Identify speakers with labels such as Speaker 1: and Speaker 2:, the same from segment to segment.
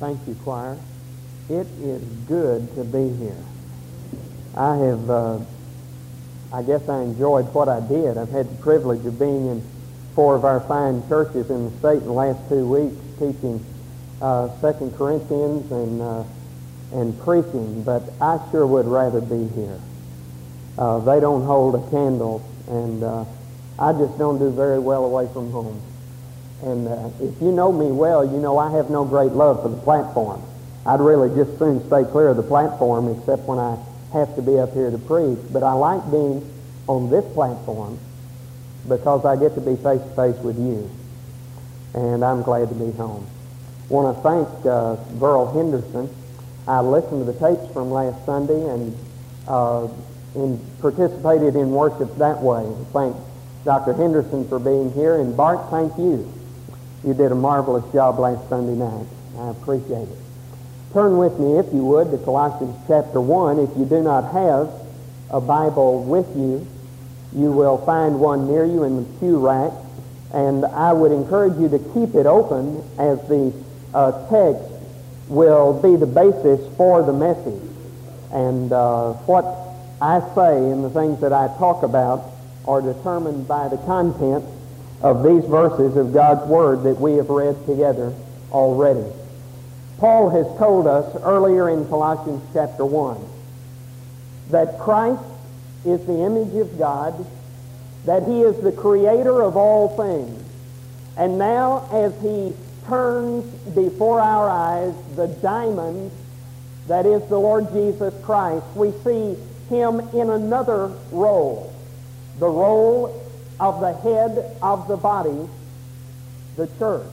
Speaker 1: Thank you, choir. It is good to be here. I have, uh, I guess I enjoyed what I did. I've had the privilege of being in four of our fine churches in the state in the last two weeks teaching uh, Second Corinthians and, uh, and preaching, but I sure would rather be here. Uh, they don't hold a candle, and uh, I just don't do very well away from home. And uh, if you know me well, you know I have no great love for the platform. I'd really just soon stay clear of the platform except when I have to be up here to preach. But I like being on this platform because I get to be face to face with you. And I'm glad to be home. Want to thank uh, Burl Henderson. I listened to the tapes from last Sunday and uh, in, participated in worship that way. Thank Dr. Henderson for being here. And Bart, thank you. You did a marvelous job last Sunday night. I appreciate it. Turn with me, if you would, to Colossians chapter 1. If you do not have a Bible with you, you will find one near you in the pew rack. And I would encourage you to keep it open as the uh, text will be the basis for the message. And uh, what I say and the things that I talk about are determined by the content of these verses of God's Word that we have read together already. Paul has told us earlier in Colossians chapter 1 that Christ is the image of God, that he is the creator of all things. And now as he turns before our eyes the diamond that is the Lord Jesus Christ, we see him in another role, the role of the head of the body, the church.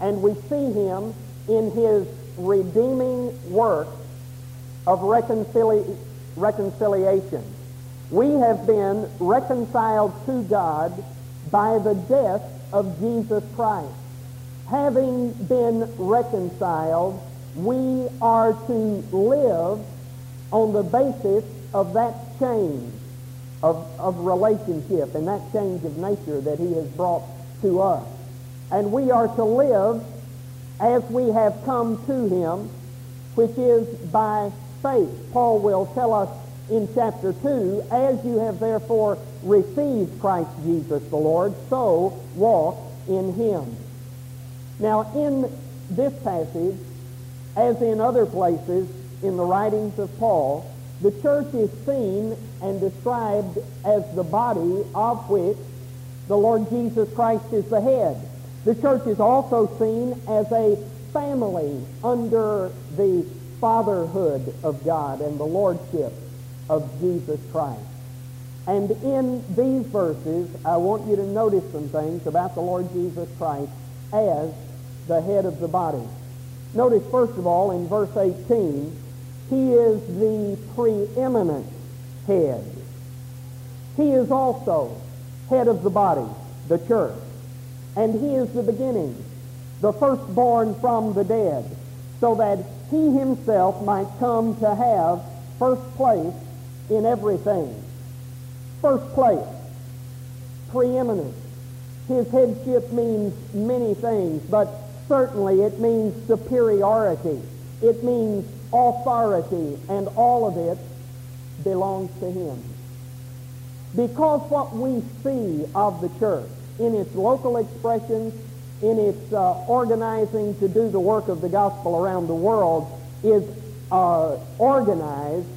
Speaker 1: And we see him in his redeeming work of reconcili- reconciliation. We have been reconciled to God by the death of Jesus Christ. Having been reconciled, we are to live on the basis of that change of, of relationship and that change of nature that he has brought to us. And we are to live as we have come to him, which is by faith. Paul will tell us in chapter 2, as you have therefore received Christ Jesus the Lord, so walk in him. Now, in this passage, as in other places in the writings of Paul, the church is seen and described as the body of which the Lord Jesus Christ is the head. The church is also seen as a family under the fatherhood of God and the lordship of Jesus Christ. And in these verses, I want you to notice some things about the Lord Jesus Christ as the head of the body. Notice, first of all, in verse 18, he is the preeminent head. He is also head of the body, the church. And he is the beginning, the firstborn from the dead, so that he himself might come to have first place in everything. First place, preeminent. His headship means many things, but certainly it means superiority. It means authority, and all of it belongs to him. Because what we see of the church in its local expressions, in its uh, organizing to do the work of the gospel around the world is uh, organized,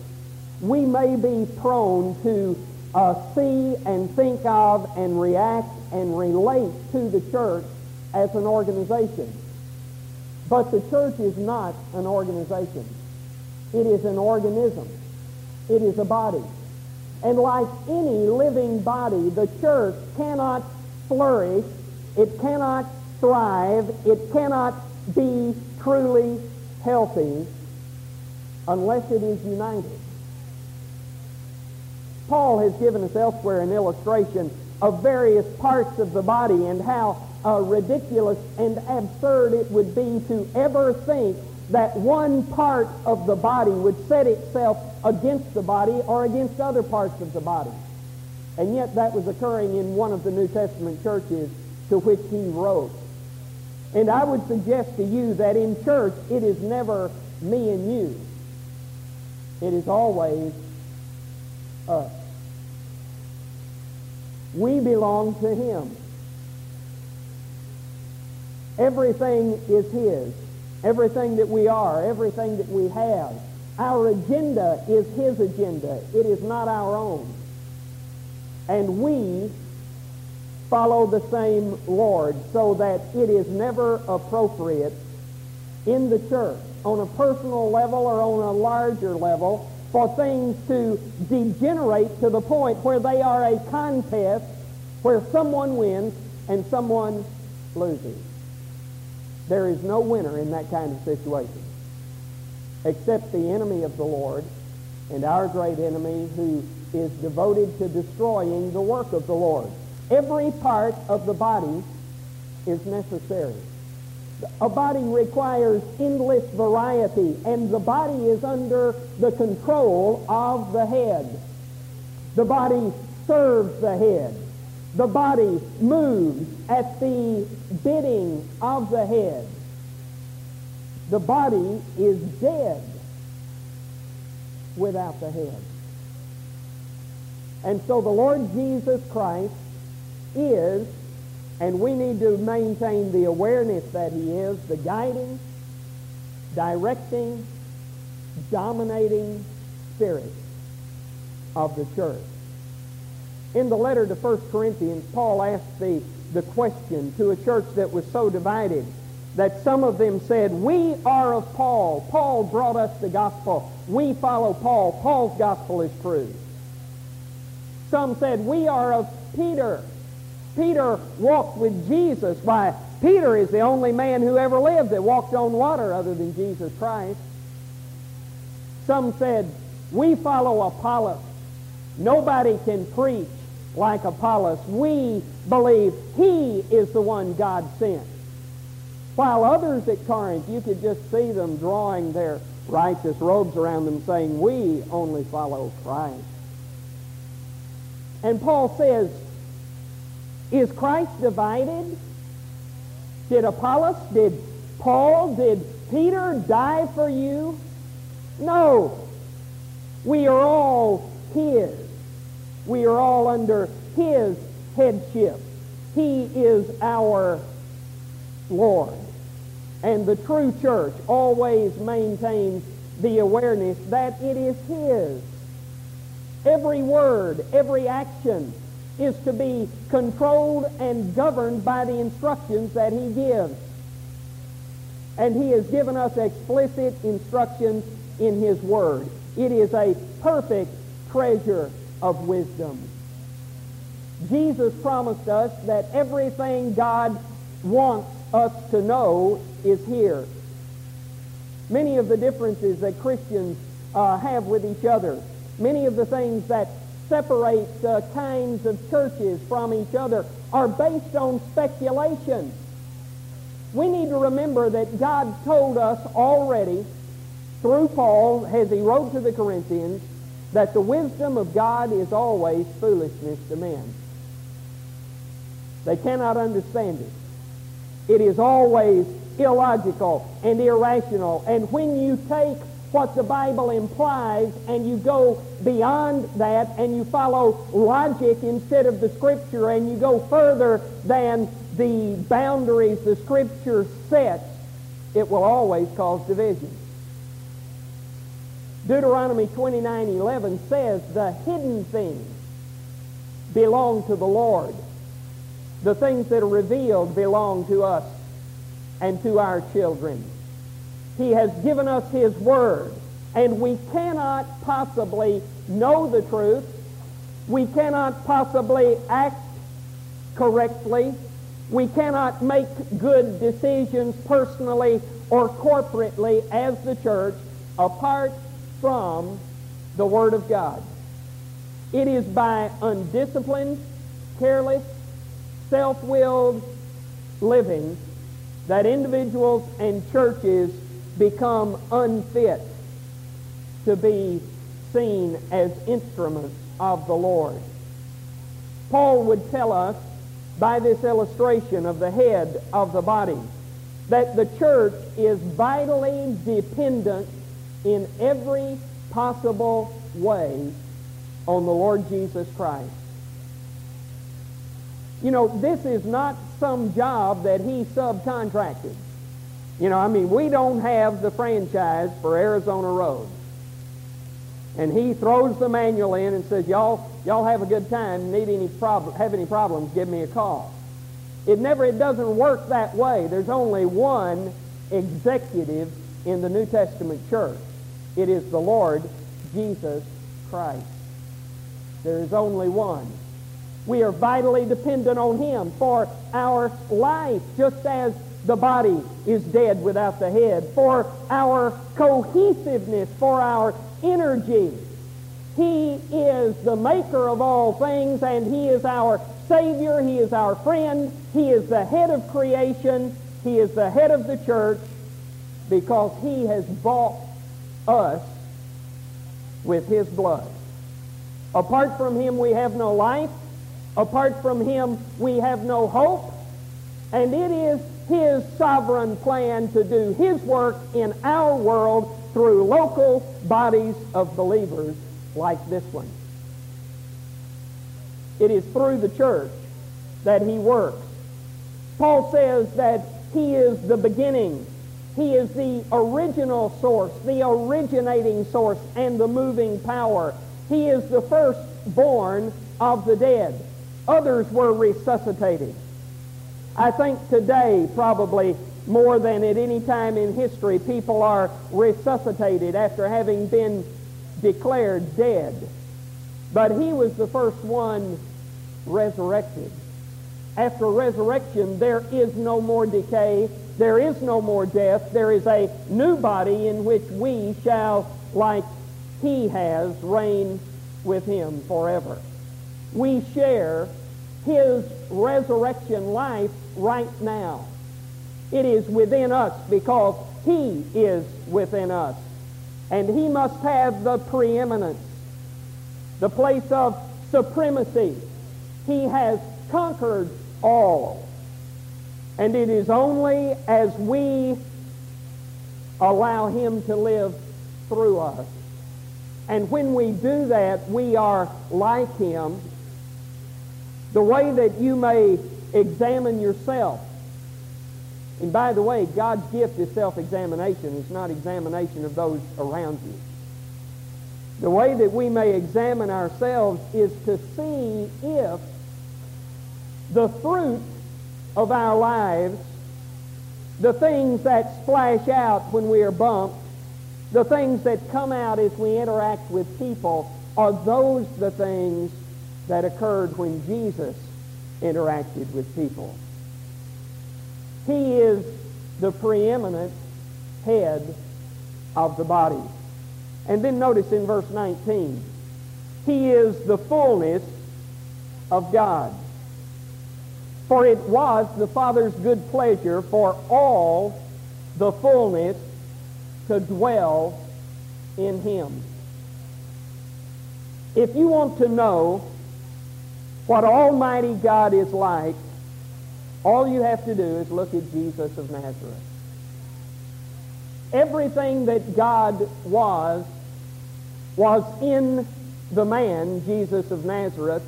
Speaker 1: we may be prone to uh, see and think of and react and relate to the church as an organization. But the church is not an organization. It is an organism. It is a body. And like any living body, the church cannot flourish, it cannot thrive, it cannot be truly healthy unless it is united. Paul has given us elsewhere an illustration of various parts of the body and how uh, ridiculous and absurd it would be to ever think that one part of the body would set itself against the body or against other parts of the body. And yet that was occurring in one of the New Testament churches to which he wrote. And I would suggest to you that in church it is never me and you. It is always us. We belong to Him. Everything is His. Everything that we are, everything that we have. Our agenda is His agenda. It is not our own. And we follow the same Lord so that it is never appropriate in the church on a personal level or on a larger level for things to degenerate to the point where they are a contest where someone wins and someone loses. There is no winner in that kind of situation except the enemy of the Lord and our great enemy who is devoted to destroying the work of the Lord. Every part of the body is necessary. A body requires endless variety, and the body is under the control of the head. The body serves the head. The body moves at the bidding of the head. The body is dead without the head. And so the Lord Jesus Christ is, and we need to maintain the awareness that he is, the guiding, directing, dominating spirit of the church. In the letter to 1 Corinthians, Paul asked the, the question to a church that was so divided that some of them said, We are of Paul. Paul brought us the gospel. We follow Paul. Paul's gospel is true. Some said, We are of Peter. Peter walked with Jesus. Why, Peter is the only man who ever lived that walked on water other than Jesus Christ. Some said, We follow Apollos. Nobody can preach like Apollos. We believe he is the one God sent. While others at Corinth, you could just see them drawing their righteous robes around them saying, We only follow Christ. And Paul says, is Christ divided? Did Apollos, did Paul, did Peter die for you? No. We are all His. We are all under His headship. He is our Lord. And the true church always maintains the awareness that it is His. Every word, every action, is to be controlled and governed by the instructions that he gives. And he has given us explicit instructions in his word. It is a perfect treasure of wisdom. Jesus promised us that everything God wants us to know is here. Many of the differences that Christians uh, have with each other, many of the things that separate kinds of churches from each other are based on speculation. We need to remember that God told us already through Paul as he wrote to the Corinthians that the wisdom of God is always foolishness to men. They cannot understand it. It is always illogical and irrational. And when you take what the Bible implies and you go beyond that and you follow logic instead of the Scripture and you go further than the boundaries the Scripture sets, it will always cause division. Deuteronomy 29:11 says, "The hidden things belong to the Lord. The things that are revealed belong to us and to our children." He has given us His Word. And we cannot possibly know the truth. We cannot possibly act correctly. We cannot make good decisions personally or corporately as the church apart from the Word of God. It is by undisciplined, careless, self-willed living that individuals and churches become unfit to be seen as instruments of the Lord. Paul would tell us by this illustration of the head of the body that the church is vitally dependent in every possible way on the Lord Jesus Christ. You know, this is not some job that he subcontracted. You know, I mean, we don't have the franchise for Arizona Road. And he throws the manual in and says, y'all, y'all have a good time. Need any problem, have any problems, give me a call. It never, it doesn't work that way. There's only one executive in the New Testament church. It is the Lord Jesus Christ. There is only one. We are vitally dependent on Him for our life, just as the body is dead without the head, for our cohesiveness, for our energy. He is the maker of all things, and He is our Savior. He is our friend. He is the head of creation. He is the head of the church because He has bought us with His blood. Apart from Him, we have no life. Apart from Him, we have no hope. And it is His sovereign plan to do His work in our world through local bodies of believers like this one. It is through the church that He works. Paul says that He is the beginning. He is the original source, the originating source, and the moving power. He is the firstborn of the dead. Others were resuscitated. I think today, probably more than at any time in history, people are resuscitated after having been declared dead. But he was the first one resurrected. After resurrection, there is no more decay. There is no more death. There is a new body in which we shall, like he has, reign with him forever. We share his resurrection life right now. It is within us because he is within us. And he must have the preeminence, the place of supremacy. He has conquered all. And it is only as we allow him to live through us. And when we do that, we are like him. The way that you may examine yourself. And by the way, God's gift is self-examination. It's not examination of those around you. The way that we may examine ourselves is to see if the fruit of our lives, the things that splash out when we are bumped, the things that come out as we interact with people, are those the things that occurred when Jesus interacted with people. He is the preeminent head of the body. And then notice in verse 19, He is the fullness of God. For it was the Father's good pleasure for all the fullness to dwell in him. If you want to know what Almighty God is like, all you have to do is look at Jesus of Nazareth. Everything that God was, was in the man, Jesus of Nazareth.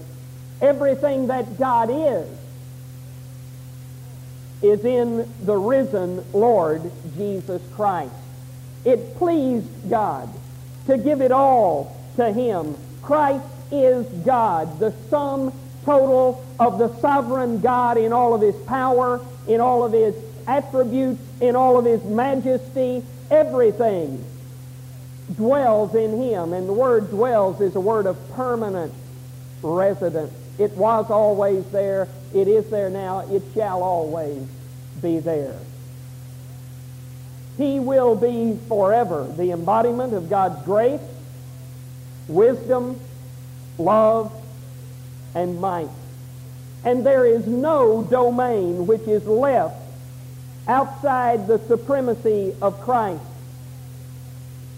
Speaker 1: Everything that God is, is in the risen Lord Jesus Christ. It pleased God to give it all to him. Christ is God, the sum total of the sovereign God in all of his power, in all of his attributes, in all of his majesty, everything dwells in him. And the word dwells is a word of permanent residence. It was always there. It is there now. It shall always be there. He will be forever the embodiment of God's grace, wisdom, love, and might. And there is no domain which is left outside the supremacy of Christ.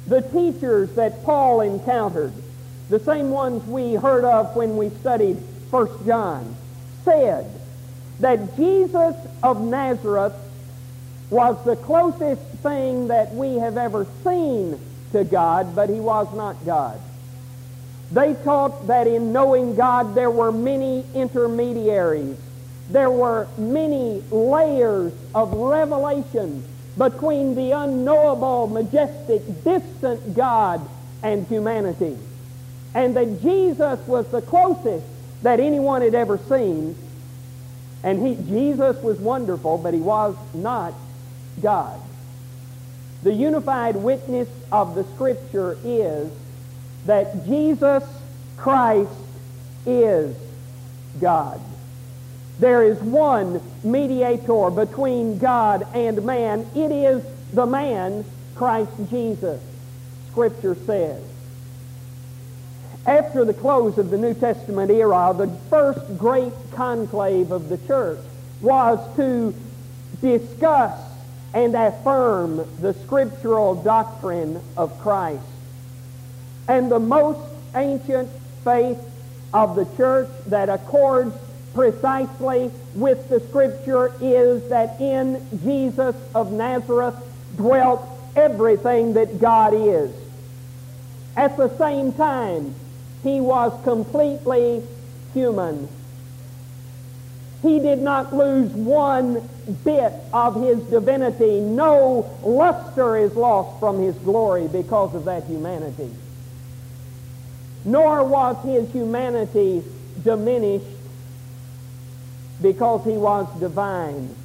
Speaker 1: The teachers that Paul encountered, the same ones we heard of when we studied 1 John, said that Jesus of Nazareth was the closest thing that we have ever seen to God, but he was not God. They taught that in knowing God there were many intermediaries. There were many layers of revelation between the unknowable, majestic, distant God and humanity. And that Jesus was the closest that anyone had ever seen. And he, Jesus was wonderful, but he was not God. The unified witness of the Scripture is that Jesus Christ is God. There is one mediator between God and man. It is the man, Christ Jesus, Scripture says. After the close of the New Testament era, the first great conclave of the church was to discuss and affirm the scriptural doctrine of Christ. And the most ancient faith of the church that accords precisely with the scripture is that in Jesus of Nazareth dwelt everything that God is. At the same time, he was completely human. He did not lose one bit of his divinity. No luster is lost from his glory because of that humanity nor was his humanity diminished because he was divine.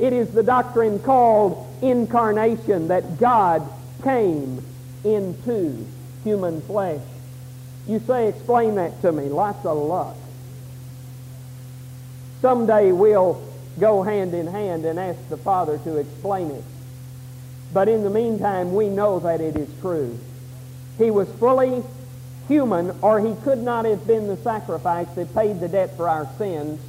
Speaker 1: It is the doctrine called incarnation that God came into human flesh. You say, explain that to me. Lots of luck. Someday we'll go hand in hand and ask the Father to explain it. But in the meantime, we know that it is true. He was fully human, or he could not have been the sacrifice that paid the debt for our sins.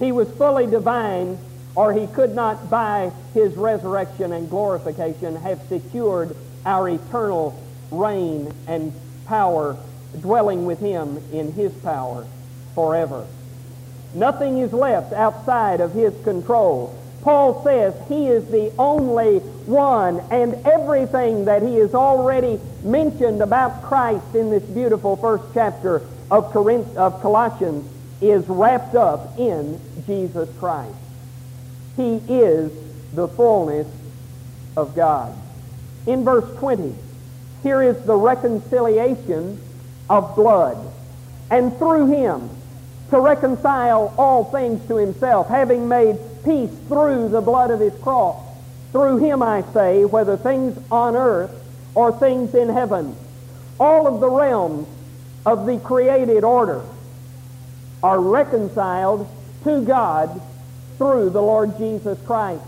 Speaker 1: He was fully divine, or he could not, by his resurrection and glorification, have secured our eternal reign and power, dwelling with him in his power forever. Nothing is left outside of his control. Paul says he is the only one, and everything that he has already mentioned about Christ in this beautiful first chapter of, Corinth, of Colossians is wrapped up in Jesus Christ. He is the fullness of God. In verse 20, here is the reconciliation of blood. And through him, to reconcile all things to himself, having made peace through the blood of his cross. Through him, I say, whether things on earth or things in heaven, all of the realms of the created order are reconciled to God through the Lord Jesus Christ.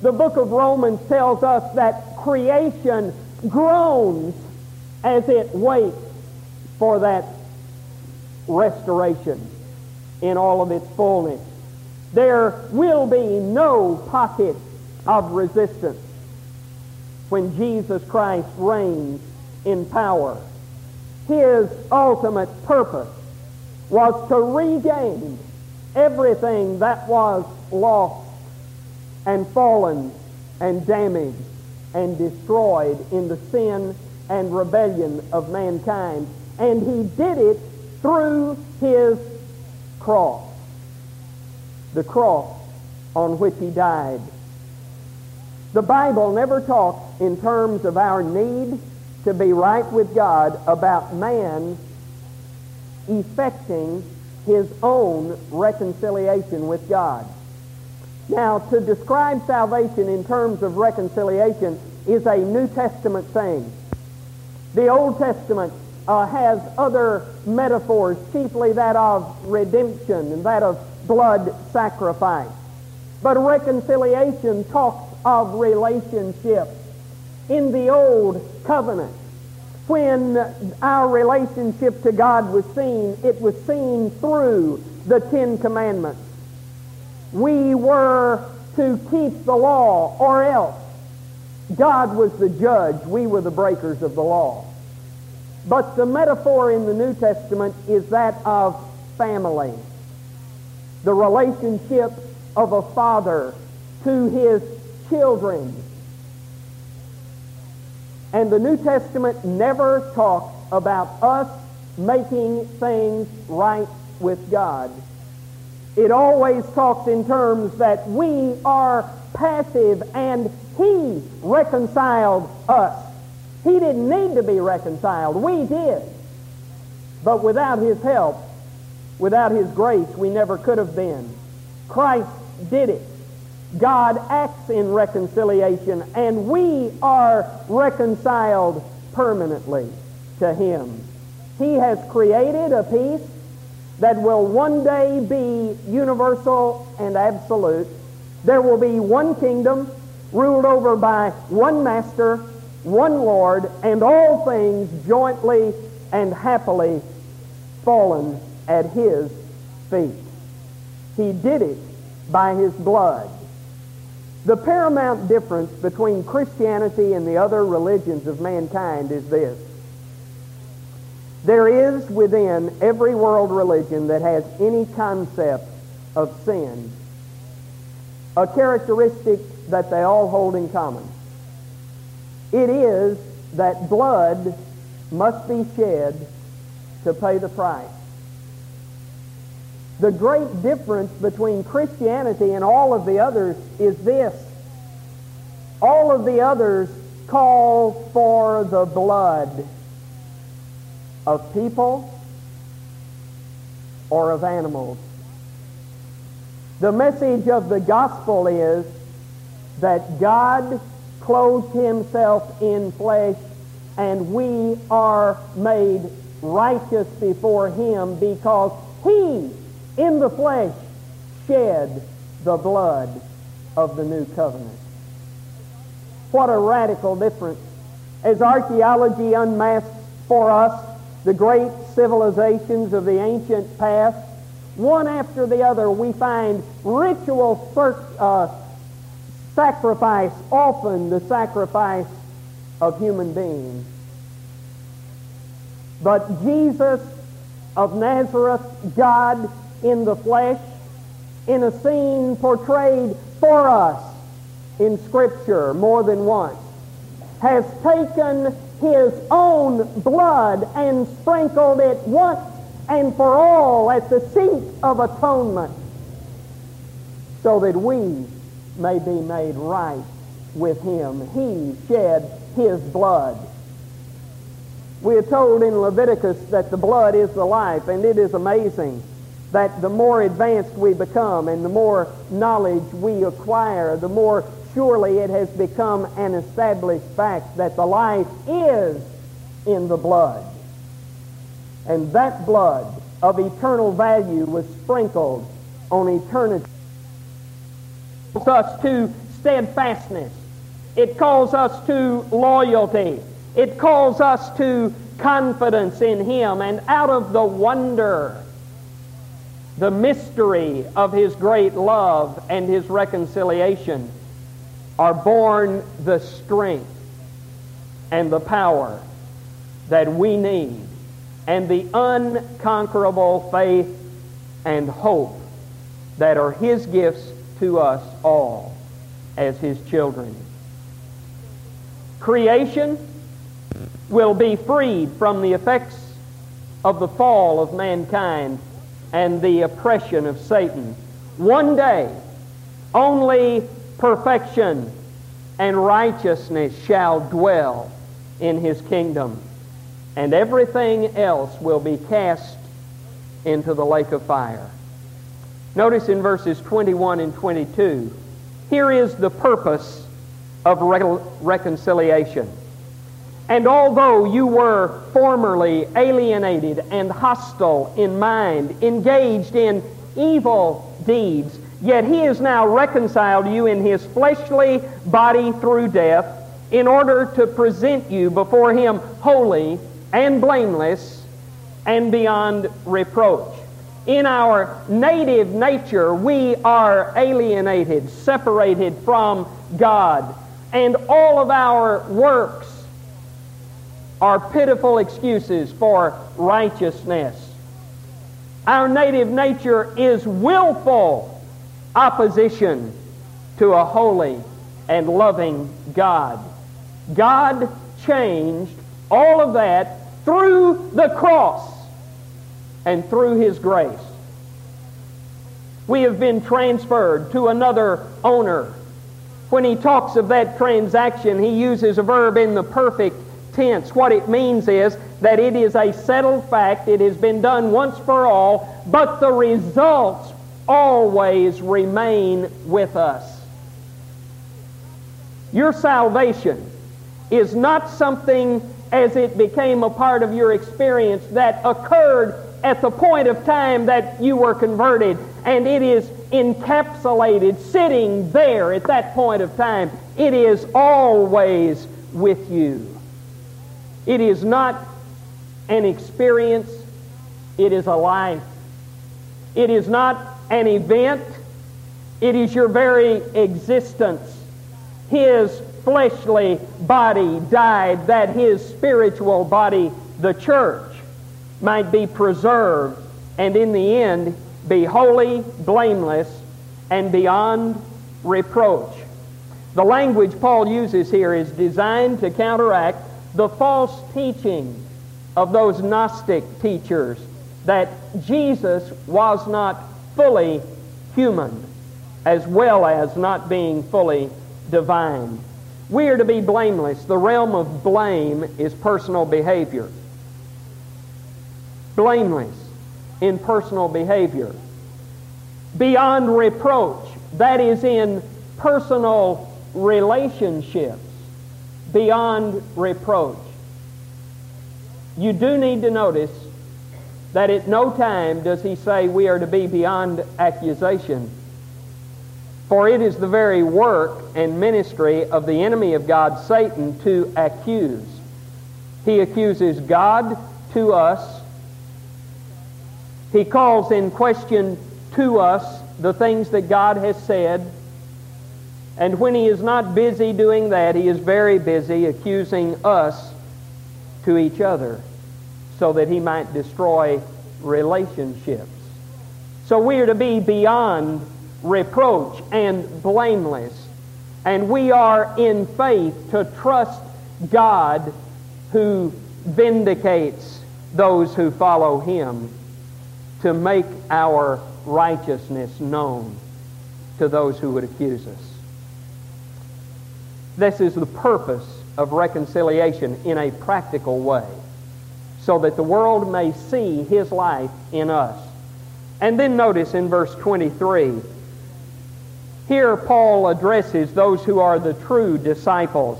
Speaker 1: The book of Romans tells us that creation groans as it waits for that restoration in all of its fullness. There will be no pocket of resistance when Jesus Christ reigns in power. His ultimate purpose was to regain everything that was lost and fallen and damaged and destroyed in the sin and rebellion of mankind. And he did it through his cross the cross on which he died. The Bible never talks in terms of our need to be right with God about man effecting his own reconciliation with God. Now, to describe salvation in terms of reconciliation is a New Testament thing. The Old Testament uh, has other metaphors, chiefly that of redemption and that of blood sacrifice. But reconciliation talks of relationship. In the old covenant, when our relationship to God was seen, it was seen through the Ten Commandments. We were to keep the law, or else God was the judge. We were the breakers of the law. But the metaphor in the New Testament is that of family the relationship of a father to his children. And the New Testament never talks about us making things right with God. It always talks in terms that we are passive and He reconciled us. He didn't need to be reconciled. We did. But without His help, without His grace, we never could have been. Christ did it. God acts in reconciliation, and we are reconciled permanently to Him. He has created a peace that will one day be universal and absolute. There will be one kingdom ruled over by one master, one Lord, and all things jointly and happily fallen at his feet. He did it by his blood. The paramount difference between Christianity and the other religions of mankind is this. There is within every world religion that has any concept of sin a characteristic that they all hold in common. It is that blood must be shed to pay the price. The great difference between Christianity and all of the others is this. All of the others call for the blood of people or of animals. The message of the gospel is that God clothed himself in flesh and we are made righteous before him because he, in the flesh, shed the blood of the new covenant. What a radical difference. As archaeology unmasks for us the great civilizations of the ancient past, one after the other, we find ritual uh, sacrifice, often the sacrifice of human beings. But Jesus of Nazareth, God in the flesh, in a scene portrayed for us in Scripture more than once, has taken his own blood and sprinkled it once and for all at the seat of atonement so that we may be made right with him. He shed his blood. We are told in Leviticus that the blood is the life, and it is amazing that the more advanced we become and the more knowledge we acquire, the more surely it has become an established fact that the life is in the blood. And that blood of eternal value was sprinkled on eternity. It calls us to steadfastness. It calls us to loyalty. It calls us to confidence in Him. And out of the wonder, the mystery of His great love and His reconciliation, are born the strength and the power that we need and the unconquerable faith and hope that are His gifts to us all as His children. Creation will be freed from the effects of the fall of mankind and the oppression of Satan. One day, only perfection and righteousness shall dwell in his kingdom, and everything else will be cast into the lake of fire. Notice in verses 21 and 22, here is the purpose of re- reconciliation. And although you were formerly alienated and hostile in mind, engaged in evil deeds, Yet he is now reconciled you in his fleshly body through death in order to present you before him holy and blameless and beyond reproach. In our native nature, we are alienated, separated from God, and all of our works are pitiful excuses for righteousness. Our native nature is willful opposition to a holy and loving God. God changed all of that through the cross and through His grace. We have been transferred to another owner. When he talks of that transaction, he uses a verb in the perfect tense. What it means is that it is a settled fact, it has been done once for all, but the results always remain with us. Your salvation is not something as it became a part of your experience that occurred at the point of time that you were converted, and it is encapsulated, sitting there at that point of time. It is always with you. It is not an experience, it is a life. It is not an event, it is your very existence. His fleshly body died that his spiritual body, the church, might be preserved and in the end be holy, blameless, and beyond reproach. The language Paul uses here is designed to counteract the false teaching of those Gnostic teachers that Jesus was not fully human as well as not being fully divine. We are to be blameless. The realm of blame is personal behavior. Blameless in personal behavior. Beyond reproach, that is in personal relationships. Beyond reproach. You do need to notice that at no time does he say we are to be beyond accusation. For it is the very work and ministry of the enemy of God, Satan, to accuse. He accuses God to us. He calls in question to us the things that God has said. And when he is not busy doing that, he is very busy accusing us to each other so that he might destroy relationships. So we are to be beyond reproach and blameless. And we are in faith to trust God who vindicates those who follow him to make our righteousness known to those who would accuse us. This is the purpose of reconciliation in a practical way so that the world may see his life in us. And then notice in verse 23, here Paul addresses those who are the true disciples.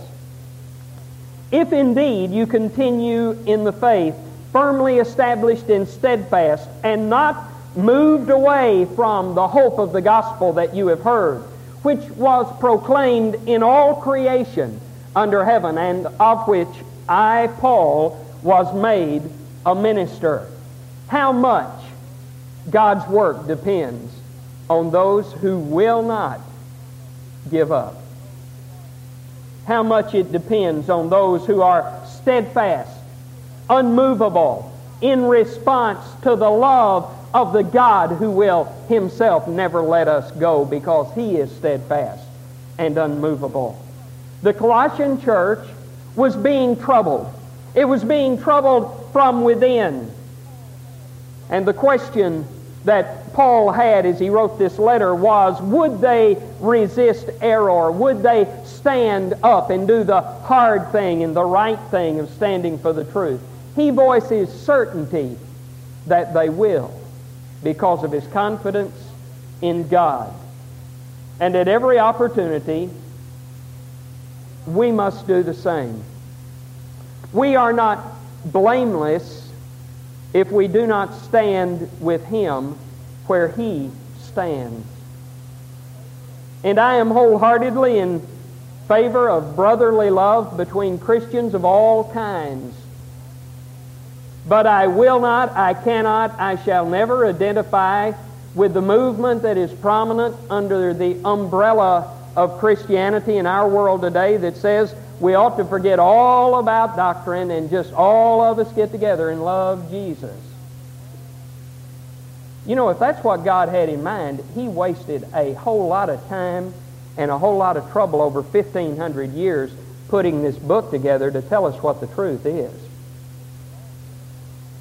Speaker 1: If indeed you continue in the faith, firmly established and steadfast, and not moved away from the hope of the gospel that you have heard, which was proclaimed in all creation under heaven, and of which I, Paul, was made a minister. How much God's work depends on those who will not give up. How much it depends on those who are steadfast, unmovable, in response to the love of the God who will himself never let us go because he is steadfast and unmovable. The Colossian church was being troubled. It was being troubled from within. And the question that Paul had as he wrote this letter was would they resist error? Would they stand up and do the hard thing and the right thing of standing for the truth? He voices certainty that they will because of his confidence in God. And at every opportunity, we must do the same. We are not blameless if we do not stand with Him where He stands. And I am wholeheartedly in favor of brotherly love between Christians of all kinds. But I will not, I cannot, I shall never identify with the movement that is prominent under the umbrella of Christianity in our world today that says we ought to forget all about doctrine and just all of us get together and love Jesus. You know, if that's what God had in mind, He wasted a whole lot of time and a whole lot of trouble over 1,500 years putting this book together to tell us what the truth is.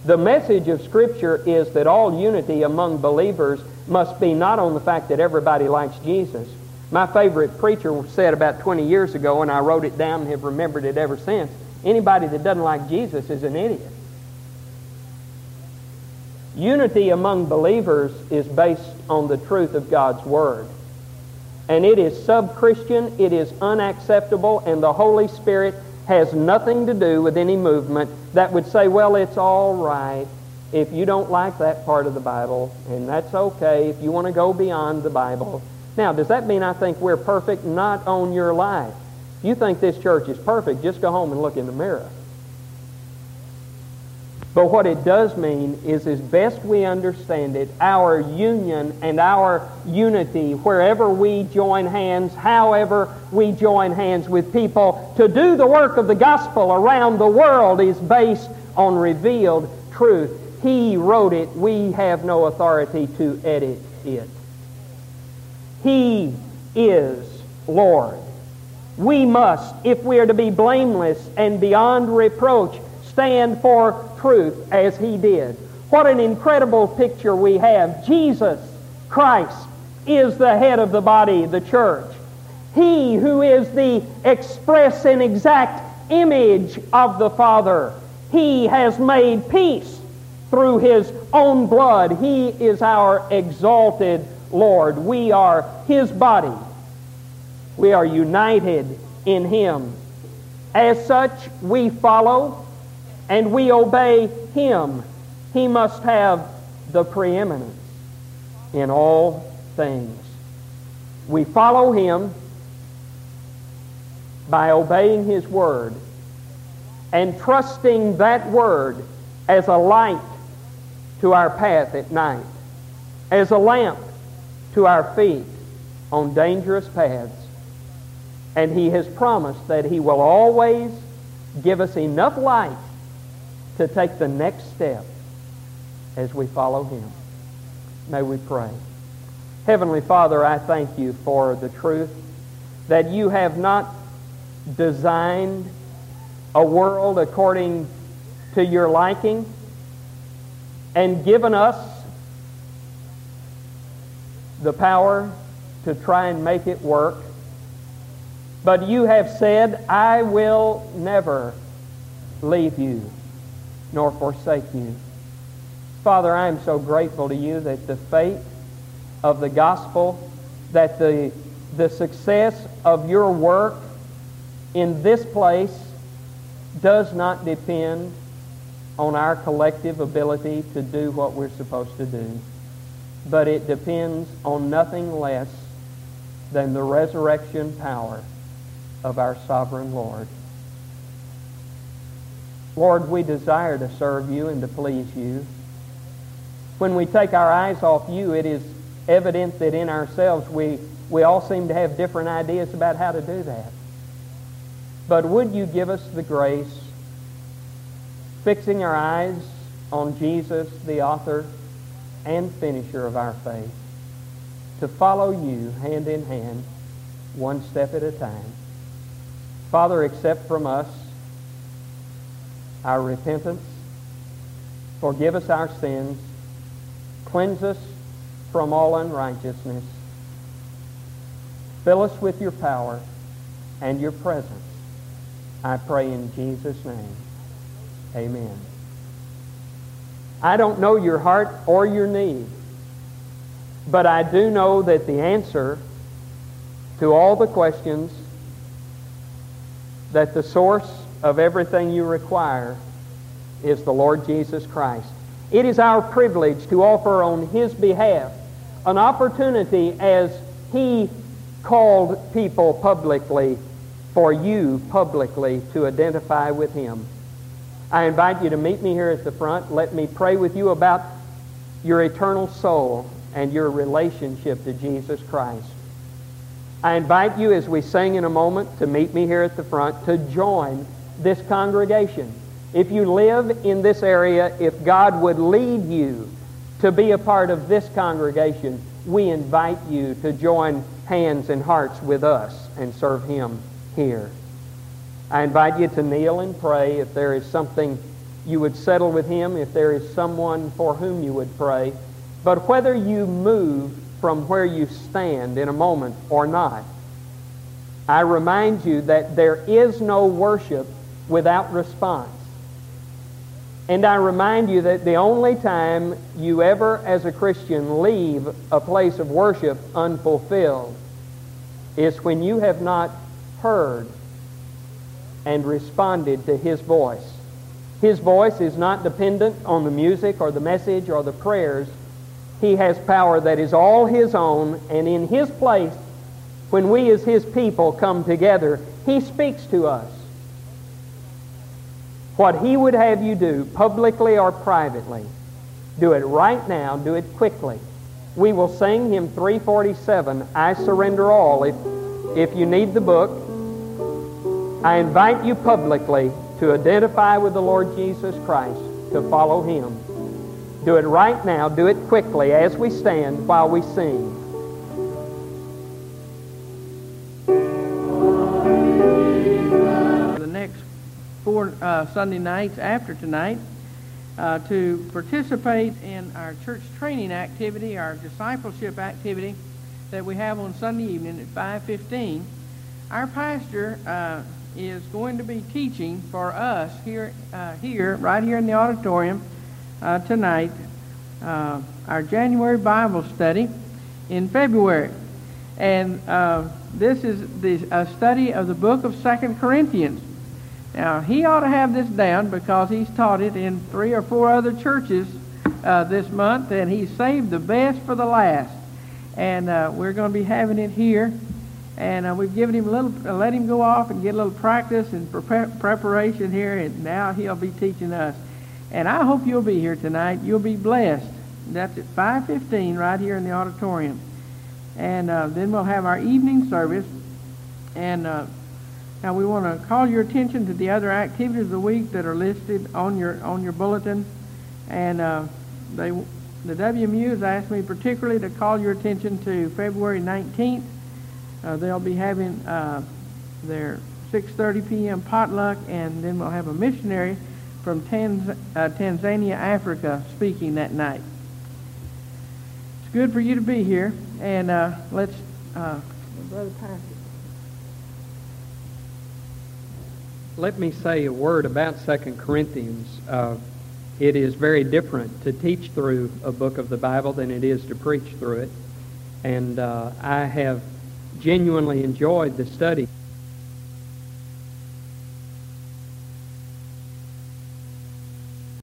Speaker 1: The message of Scripture is that all unity among believers must be not on the fact that everybody likes Jesus. My favorite preacher said about 20 years ago, and I wrote it down and have remembered it ever since anybody that doesn't like Jesus is an idiot. Unity among believers is based on the truth of God's Word. And it is sub Christian, it is unacceptable, and the Holy Spirit has nothing to do with any movement that would say, well, it's all right if you don't like that part of the Bible, and that's okay if you want to go beyond the Bible. Now, does that mean I think we're perfect? Not on your life. If you think this church is perfect, just go home and look in the mirror. But what it does mean is, as best we understand it, our union and our unity, wherever we join hands, however we join hands with people to do the work of the gospel around the world, is based on revealed truth. He wrote it. We have no authority to edit it. He is Lord. We must, if we are to be blameless and beyond reproach, stand for truth as he did. What an incredible picture we have. Jesus Christ is the head of the body, the church. He who is the express and exact image of the Father. He has made peace through his own blood. He is our exalted Lord. We are his body. We are united in him. As such, we follow and we obey Him, He must have the preeminence in all things. We follow Him by obeying His Word and trusting that Word as a light to our path at night, as a lamp to our feet on dangerous paths. And He has promised that He will always give us enough light to take the next step as we follow Him. May we pray. Heavenly Father, I thank you for the truth that you have not designed a world according to your liking and given us the power to try and make it work. But you have said, I will never leave you nor forsake you. Father, I am so grateful to you that the faith of the gospel, that the, the success of your work in this place does not depend on our collective ability to do what we're supposed to do, but it depends on nothing less than the resurrection power of our sovereign Lord. Lord, we desire to serve you and to please you. When we take our eyes off you, it is evident that in ourselves we, we all seem to have different ideas about how to do that. But would you give us the grace, fixing our eyes on Jesus, the author and finisher of our faith, to follow you hand in hand, one step at a time. Father, accept from us our repentance. Forgive us our sins. Cleanse us from all unrighteousness. Fill us with your power and your presence. I pray in Jesus' name. Amen. I don't know your heart or your need, but I do know that the answer to all the questions that the source of everything you require is the Lord Jesus Christ. It is our privilege to offer on His behalf an opportunity as He called people publicly for you publicly to identify with Him. I invite you to meet me here at the front. Let me pray with you about your eternal soul and your relationship to Jesus Christ. I invite you, as we sing in a moment, to meet me here at the front to join this congregation. If you live in this area, if God would lead you to be a part of this congregation, we invite you to join hands and hearts with us and serve Him here. I invite you to kneel and pray if there is something you would settle with Him, if there is someone for whom you would pray. But whether you move from where you stand in a moment or not, I remind you that there is no worship without response. And I remind you that the only time you ever, as a Christian, leave a place of worship unfulfilled is when you have not heard and responded to His voice. His voice is not dependent on the music or the message or the prayers. He has power that is all His own, and in His place, when we as His people come together, He speaks to us. What He would have you do, publicly or privately, do it right now, do it quickly. We will sing hymn 347, I Surrender All. If, if you need the book, I invite you publicly to identify with the Lord Jesus Christ, to follow Him. Do it right now, do it quickly as we stand while we sing.
Speaker 2: The next four uh, Sunday nights after tonight, uh, to participate in our church training activity, our discipleship activity that we have on Sunday evening at 5:15. Our pastor uh, is going to be teaching for us here, uh, here, right here in the auditorium uh, tonight, uh, our January Bible study in February, and uh, this is the a study of the book of Second Corinthians. Now, he ought to have this down because he's taught it in three or four other churches uh, this month, and he saved the best for the last. And uh, we're going to be having it here. And uh, we've given him a little, uh, let him go off and get a little practice and prepar- preparation here, and now he'll be teaching us. And I hope you'll be here tonight. You'll be blessed. That's at 5:15 right here in the auditorium. And uh, then we'll have our evening service. And uh, now we want to call your attention to the other activities of the week that are listed on your on your bulletin. And uh, they, the WMU has asked me particularly to call your attention to February 19th. Uh, they'll be having uh, their 6:30 p.m. potluck, and then we'll have a missionary from Tanz- uh, Tanzania, Africa, speaking that night. It's good for you to be here, and let's, brother Pastor.
Speaker 1: Let me say a word about Second Corinthians. Uh, it is very different to teach through a book of the Bible than it is to preach through it. And uh, I have genuinely enjoyed the study.